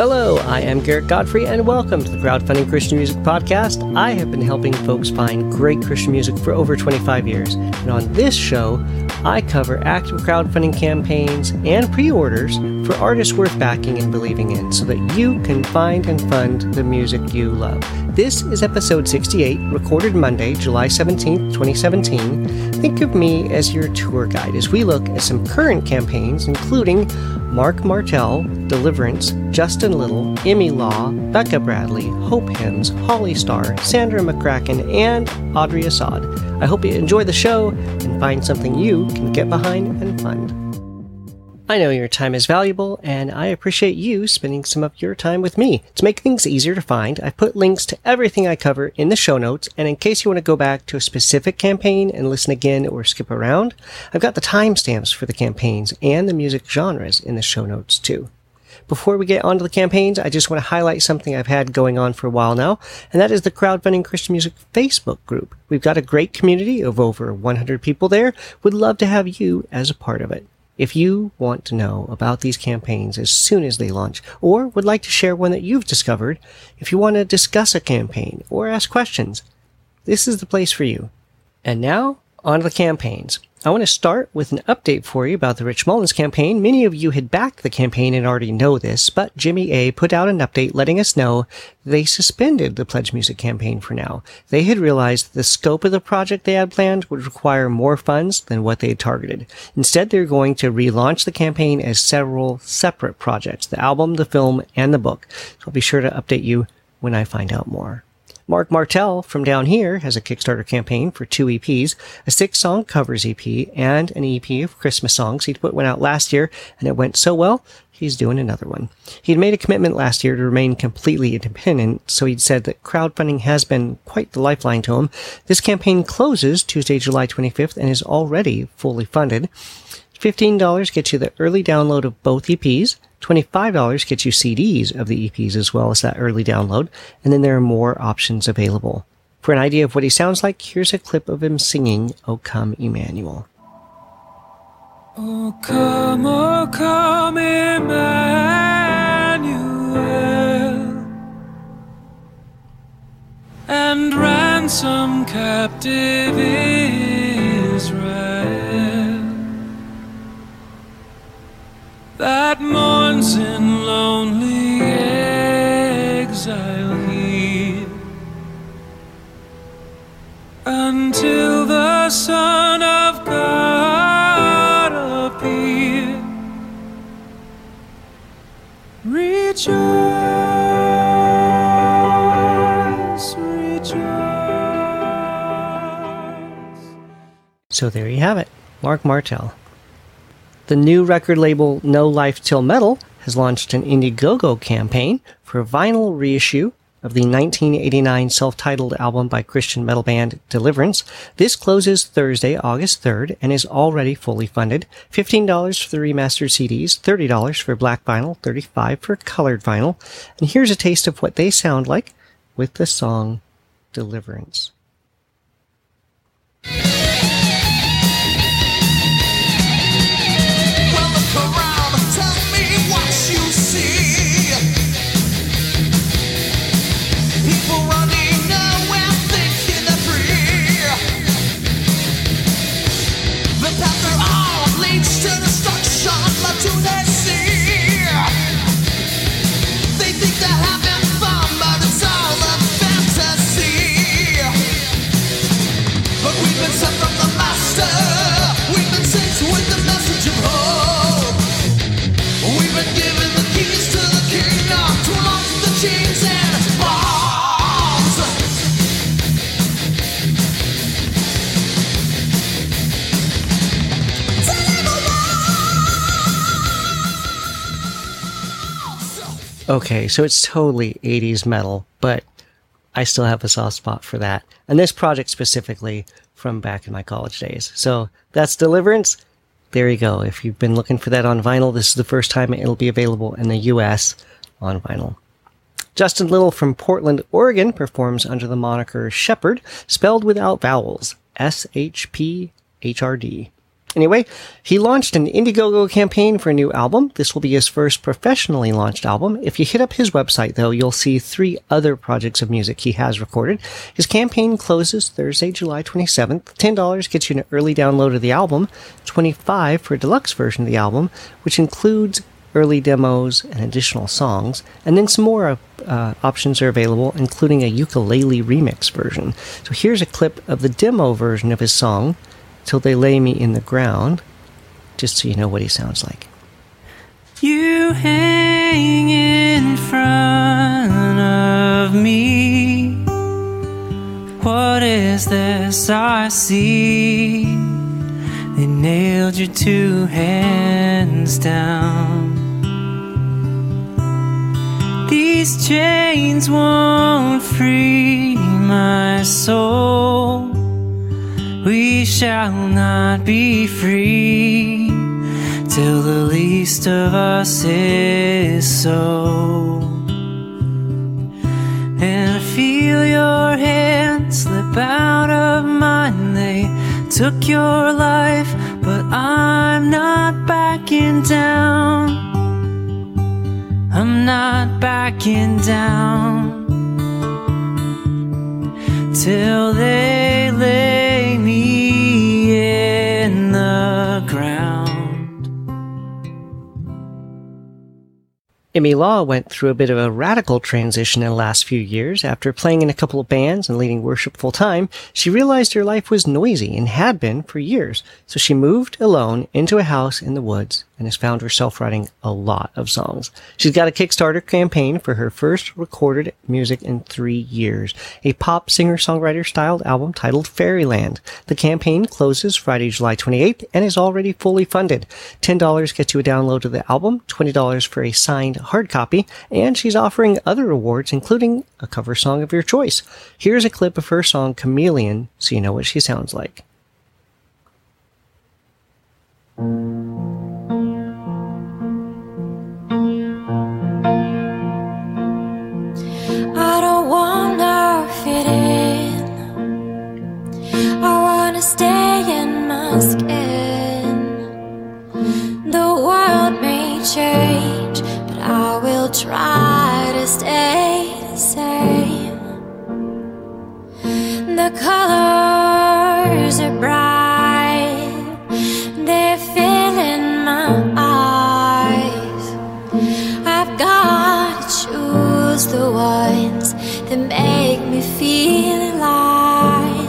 Hello, I am Garrett Godfrey, and welcome to the Crowdfunding Christian Music Podcast. I have been helping folks find great Christian music for over 25 years, and on this show, I cover active crowdfunding campaigns and pre orders for artists worth backing and believing in so that you can find and fund the music you love. This is episode 68, recorded Monday, July 17th, 2017. Think of me as your tour guide as we look at some current campaigns, including Mark Martell, Deliverance, Justin Little, Emmy Law, Becca Bradley, Hope Hymns, Holly Starr, Sandra McCracken, and Audrey Assad. I hope you enjoy the show and find something you can get behind and fund. I know your time is valuable, and I appreciate you spending some of your time with me. To make things easier to find, I've put links to everything I cover in the show notes, and in case you want to go back to a specific campaign and listen again or skip around, I've got the timestamps for the campaigns and the music genres in the show notes too. Before we get onto the campaigns, I just want to highlight something I've had going on for a while now, and that is the Crowdfunding Christian Music Facebook group. We've got a great community of over 100 people there. Would love to have you as a part of it. If you want to know about these campaigns as soon as they launch, or would like to share one that you've discovered, if you want to discuss a campaign or ask questions, this is the place for you. And now, on to the campaigns. I want to start with an update for you about the Rich Mullins campaign. Many of you had backed the campaign and already know this, but Jimmy A put out an update letting us know they suspended the Pledge Music campaign for now. They had realized the scope of the project they had planned would require more funds than what they had targeted. Instead, they're going to relaunch the campaign as several separate projects, the album, the film, and the book. So I'll be sure to update you when I find out more. Mark Martell from down here has a Kickstarter campaign for two EPs, a six song covers EP, and an EP of Christmas songs. He put one out last year and it went so well, he's doing another one. He'd made a commitment last year to remain completely independent, so he'd said that crowdfunding has been quite the lifeline to him. This campaign closes Tuesday, July 25th and is already fully funded. $15 gets you the early download of both EPs. $25 gets you CDs of the EPs as well as that early download, and then there are more options available. For an idea of what he sounds like, here's a clip of him singing O Come Emmanuel. O come, O come Emmanuel And ransom captive Israel That mourns in lonely exile here Until the Son of God appear Rejoice. So there you have it, Mark Martell. The new record label No Life Till Metal has launched an Indiegogo campaign for a vinyl reissue of the 1989 self-titled album by Christian metal band Deliverance. This closes Thursday, August 3rd and is already fully funded. $15 for the remastered CDs, $30 for black vinyl, 35 for colored vinyl. And here's a taste of what they sound like with the song Deliverance. Okay, so it's totally 80s metal, but I still have a soft spot for that. And this project specifically from back in my college days. So that's Deliverance. There you go. If you've been looking for that on vinyl, this is the first time it'll be available in the US on vinyl. Justin Little from Portland, Oregon performs under the moniker Shepherd, spelled without vowels. S H P H R D. Anyway, he launched an Indiegogo campaign for a new album. This will be his first professionally launched album. If you hit up his website, though, you'll see three other projects of music he has recorded. His campaign closes Thursday, July 27th. $10 gets you an early download of the album, 25 for a deluxe version of the album, which includes early demos and additional songs, and then some more uh, options are available, including a ukulele remix version. So here's a clip of the demo version of his song, till they lay me in the ground, just so you know what he sounds like. You hang in front of me. What is this I see? They nailed your two hands down. These chains won't free my soul. We shall not be free till the least of us is so. And I feel your hand slip out of mine. They took your life, but I'm not backing down. I'm not backing down till they Emmy Law went through a bit of a radical transition in the last few years. After playing in a couple of bands and leading worship full time, she realized her life was noisy and had been for years. So she moved alone into a house in the woods and has found herself writing a lot of songs. She's got a Kickstarter campaign for her first recorded music in three years, a pop singer-songwriter styled album titled Fairyland. The campaign closes Friday, July 28th and is already fully funded. $10 gets you a download of the album, $20 for a signed hard copy, and she's offering other rewards, including a cover song of your choice. Here's a clip of her song Chameleon so you know what she sounds like. Ones that make me feel alive.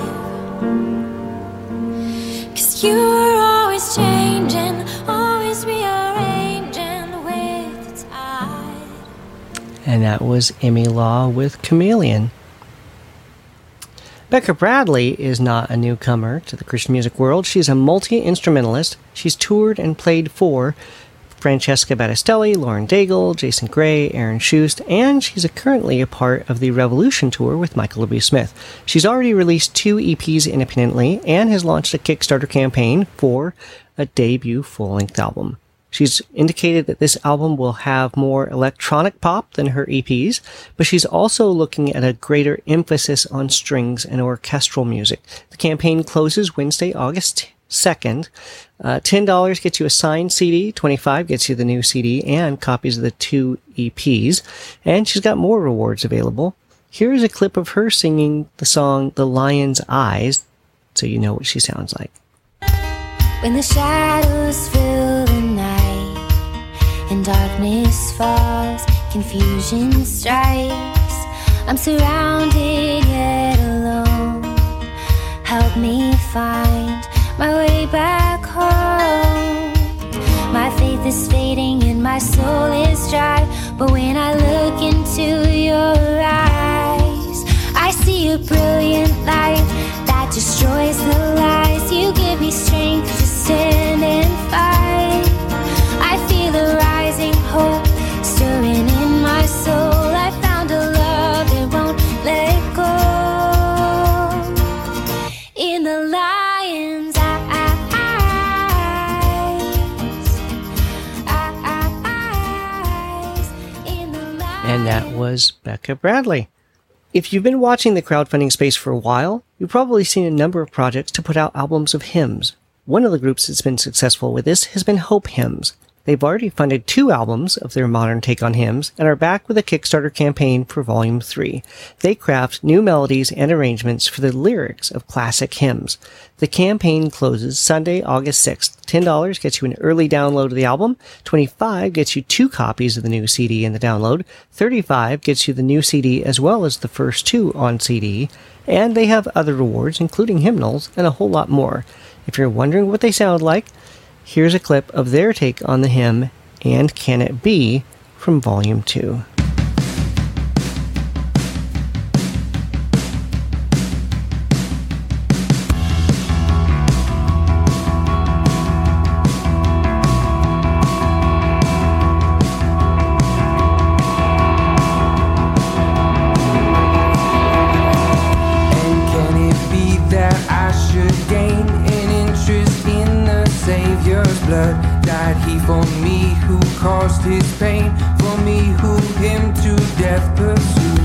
Cause you're always changing, always rearranging with. And that was Emmy Law with Chameleon. Becca Bradley is not a newcomer to the Christian music world. She's a multi instrumentalist. She's toured and played for Francesca Battistelli, Lauren Daigle, Jason Gray, Aaron Shust, and she's a currently a part of the Revolution Tour with Michael W. Smith. She's already released two EPs independently and has launched a Kickstarter campaign for a debut full length album. She's indicated that this album will have more electronic pop than her EPs, but she's also looking at a greater emphasis on strings and orchestral music. The campaign closes Wednesday, August 2nd. Uh, $10 gets you a signed CD, 25 gets you the new CD and copies of the two EPs, and she's got more rewards available. Here's a clip of her singing the song The Lion's Eyes, so you know what she sounds like. When the shadows fill the night and darkness falls, confusion strikes. I'm surrounded yet alone. Help me find my way back home. My faith is fading and my soul is dry. But when I look into your eyes, I see a brilliant light that destroys the lies. You give me strength to stand and And that was Becca Bradley. If you've been watching the crowdfunding space for a while, you've probably seen a number of projects to put out albums of hymns. One of the groups that's been successful with this has been Hope Hymns. They've already funded two albums of their modern take on hymns and are back with a Kickstarter campaign for Volume 3. They craft new melodies and arrangements for the lyrics of classic hymns. The campaign closes Sunday, August 6th. $10 gets you an early download of the album, 25 gets you two copies of the new CD in the download, 35 gets you the new CD as well as the first two on CD, and they have other rewards including hymnals and a whole lot more. If you're wondering what they sound like, Here's a clip of their take on the hymn And Can It Be from Volume 2. Died he for me who caused his pain, for me who him to death pursued?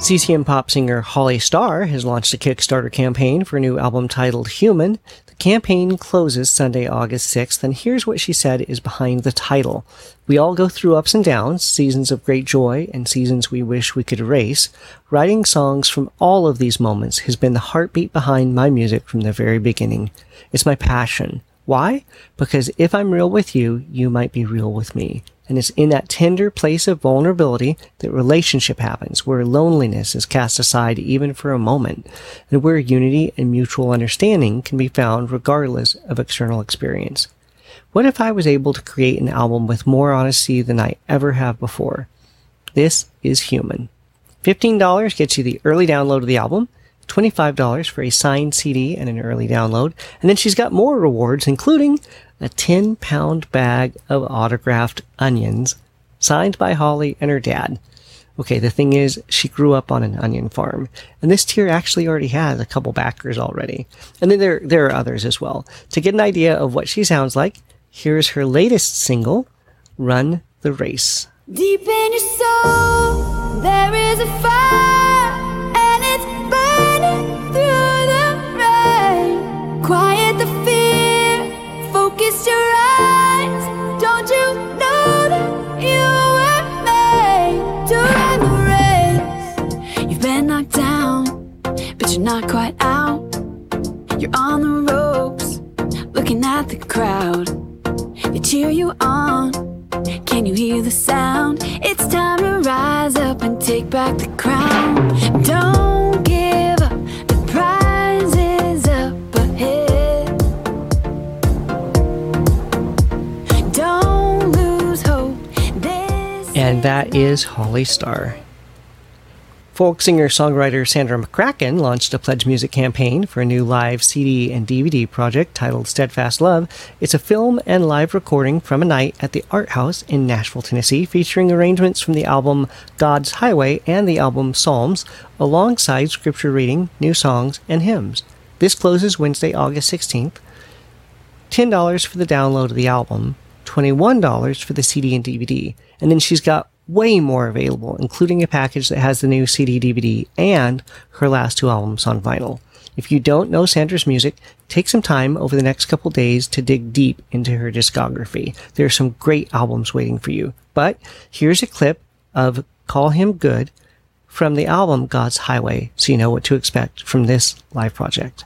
CCM pop singer Holly Starr has launched a Kickstarter campaign for a new album titled Human. Campaign closes Sunday, August 6th, and here's what she said is behind the title. We all go through ups and downs, seasons of great joy and seasons we wish we could erase. Writing songs from all of these moments has been the heartbeat behind my music from the very beginning. It's my passion. Why? Because if I'm real with you, you might be real with me. And it's in that tender place of vulnerability that relationship happens, where loneliness is cast aside even for a moment, and where unity and mutual understanding can be found regardless of external experience. What if I was able to create an album with more honesty than I ever have before? This is human. $15 gets you the early download of the album, $25 for a signed CD and an early download, and then she's got more rewards, including a 10 pound bag of autographed onions signed by Holly and her dad. Okay, the thing is, she grew up on an onion farm, and this tier actually already has a couple backers already. And then there, there are others as well. To get an idea of what she sounds like, here's her latest single, Run the Race. Deep in your soul, there is a fire, but you're not quite out. You're on the ropes, looking at the crowd. They cheer you on. Can you hear the sound? It's time to rise up and take back the crown. Don't give up, the prize is up ahead. Don't lose hope. This And that is Holly Starr. Folk singer songwriter Sandra McCracken launched a Pledge Music campaign for a new live CD and DVD project titled Steadfast Love. It's a film and live recording from a night at the Art House in Nashville, Tennessee, featuring arrangements from the album God's Highway and the album Psalms, alongside scripture reading, new songs, and hymns. This closes Wednesday, August 16th. $10 for the download of the album, $21 for the CD and DVD. And then she's got way more available, including a package that has the new CD DVD and her last two albums on vinyl. If you don't know Sandra's music, take some time over the next couple days to dig deep into her discography. There are some great albums waiting for you. But here's a clip of Call Him Good from the album God's Highway so you know what to expect from this live project.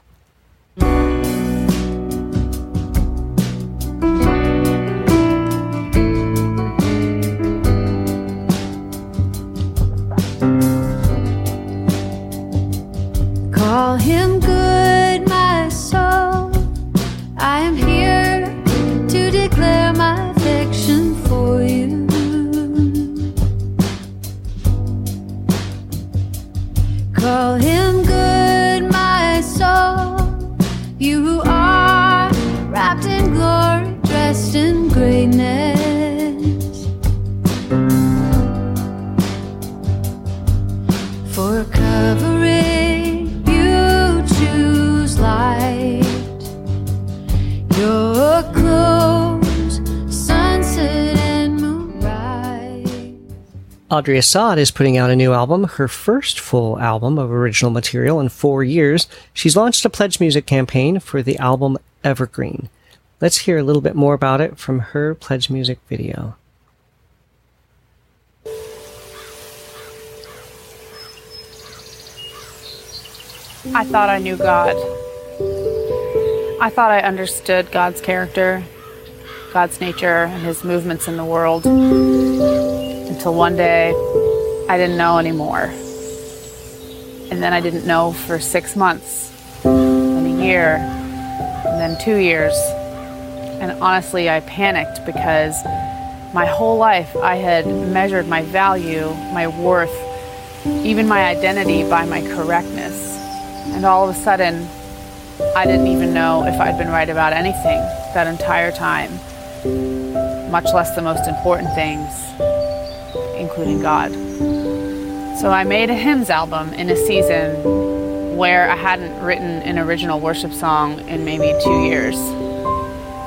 Call him good, Audrey Assad is putting out a new album, her first full album of original material in four years. She's launched a pledge music campaign for the album Evergreen. Let's hear a little bit more about it from her pledge music video. I thought I knew God. I thought I understood God's character, God's nature, and his movements in the world until one day I didn't know anymore. And then I didn't know for six months, and a year, and then two years. And honestly, I panicked because my whole life I had measured my value, my worth, even my identity by my correctness. And all of a sudden, I didn't even know if I'd been right about anything that entire time, much less the most important things, including God. So I made a hymns album in a season where I hadn't written an original worship song in maybe two years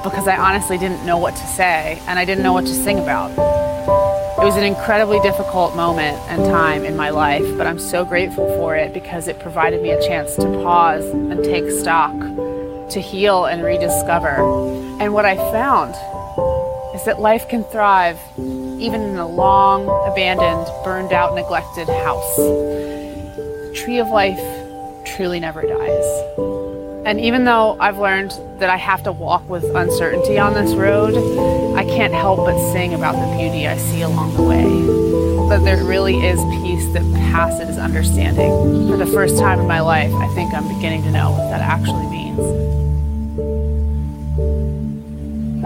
because I honestly didn't know what to say and I didn't know what to sing about. It was an incredibly difficult moment and time in my life, but I'm so grateful for it because it provided me a chance to pause and take stock, to heal and rediscover. And what I found is that life can thrive even in a long, abandoned, burned out, neglected house. The tree of life truly never dies. And even though I've learned that I have to walk with uncertainty on this road, I can't help but sing about the beauty I see along the way. That there really is peace that passes understanding. For the first time in my life, I think I'm beginning to know what that actually means.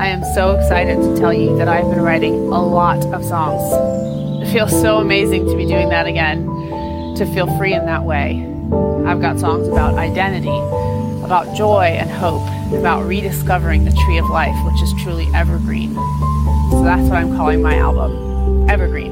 I am so excited to tell you that I've been writing a lot of songs. It feels so amazing to be doing that again, to feel free in that way. I've got songs about identity, about joy and hope, about rediscovering the tree of life, which is truly evergreen. So that's what I'm calling my album, Evergreen.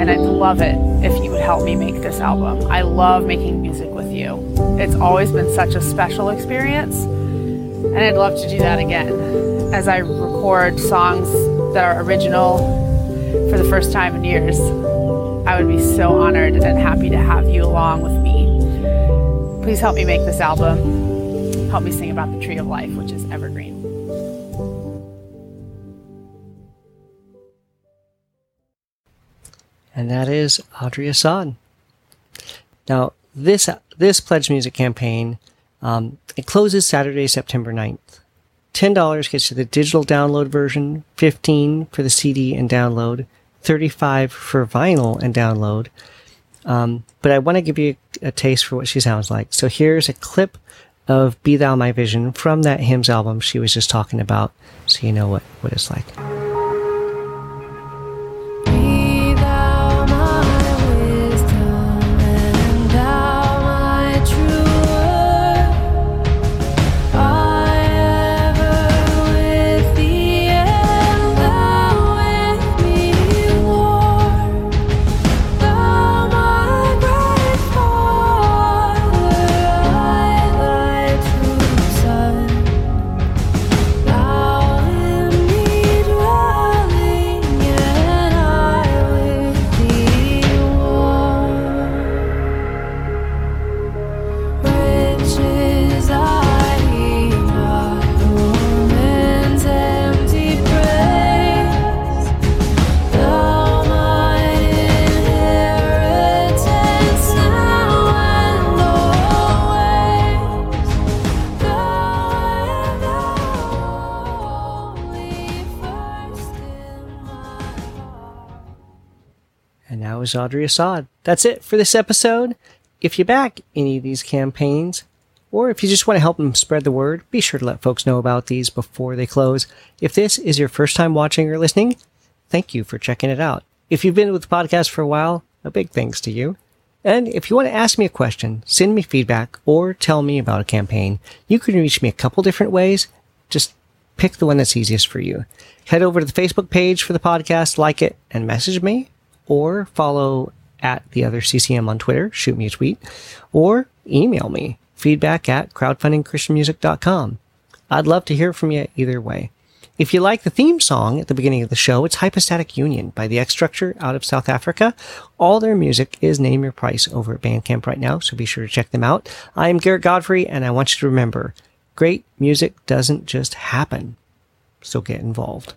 And I'd love it if you would help me make this album. I love making music with you. It's always been such a special experience, and I'd love to do that again as I record songs that are original for the first time in years. I would be so honored and happy to have you along with me. Please help me make this album. Help me sing about the tree of life, which is evergreen. and that is Audrey Assad. Now, this this pledge music campaign um, it closes Saturday, September 9th. Ten dollars gets you the digital download version, fifteen for the CD and download, thirty-five for vinyl and download. Um, but I want to give you a, a taste for what she sounds like. So here's a clip of "Be Thou My Vision" from that hymns album she was just talking about, so you know what what it's like. Is Audrey Assad. That's it for this episode. If you back any of these campaigns, or if you just want to help them spread the word, be sure to let folks know about these before they close. If this is your first time watching or listening, thank you for checking it out. If you've been with the podcast for a while, a big thanks to you. And if you want to ask me a question, send me feedback, or tell me about a campaign, you can reach me a couple different ways. Just pick the one that's easiest for you. Head over to the Facebook page for the podcast, like it, and message me, or follow at the other CCM on Twitter, shoot me a tweet, or email me feedback at crowdfundingchristianmusic.com. I'd love to hear from you either way. If you like the theme song at the beginning of the show, it's Hypostatic Union by the X Structure out of South Africa. All their music is Name Your Price over at Bandcamp right now, so be sure to check them out. I'm Garrett Godfrey, and I want you to remember great music doesn't just happen, so get involved.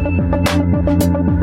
Thank you.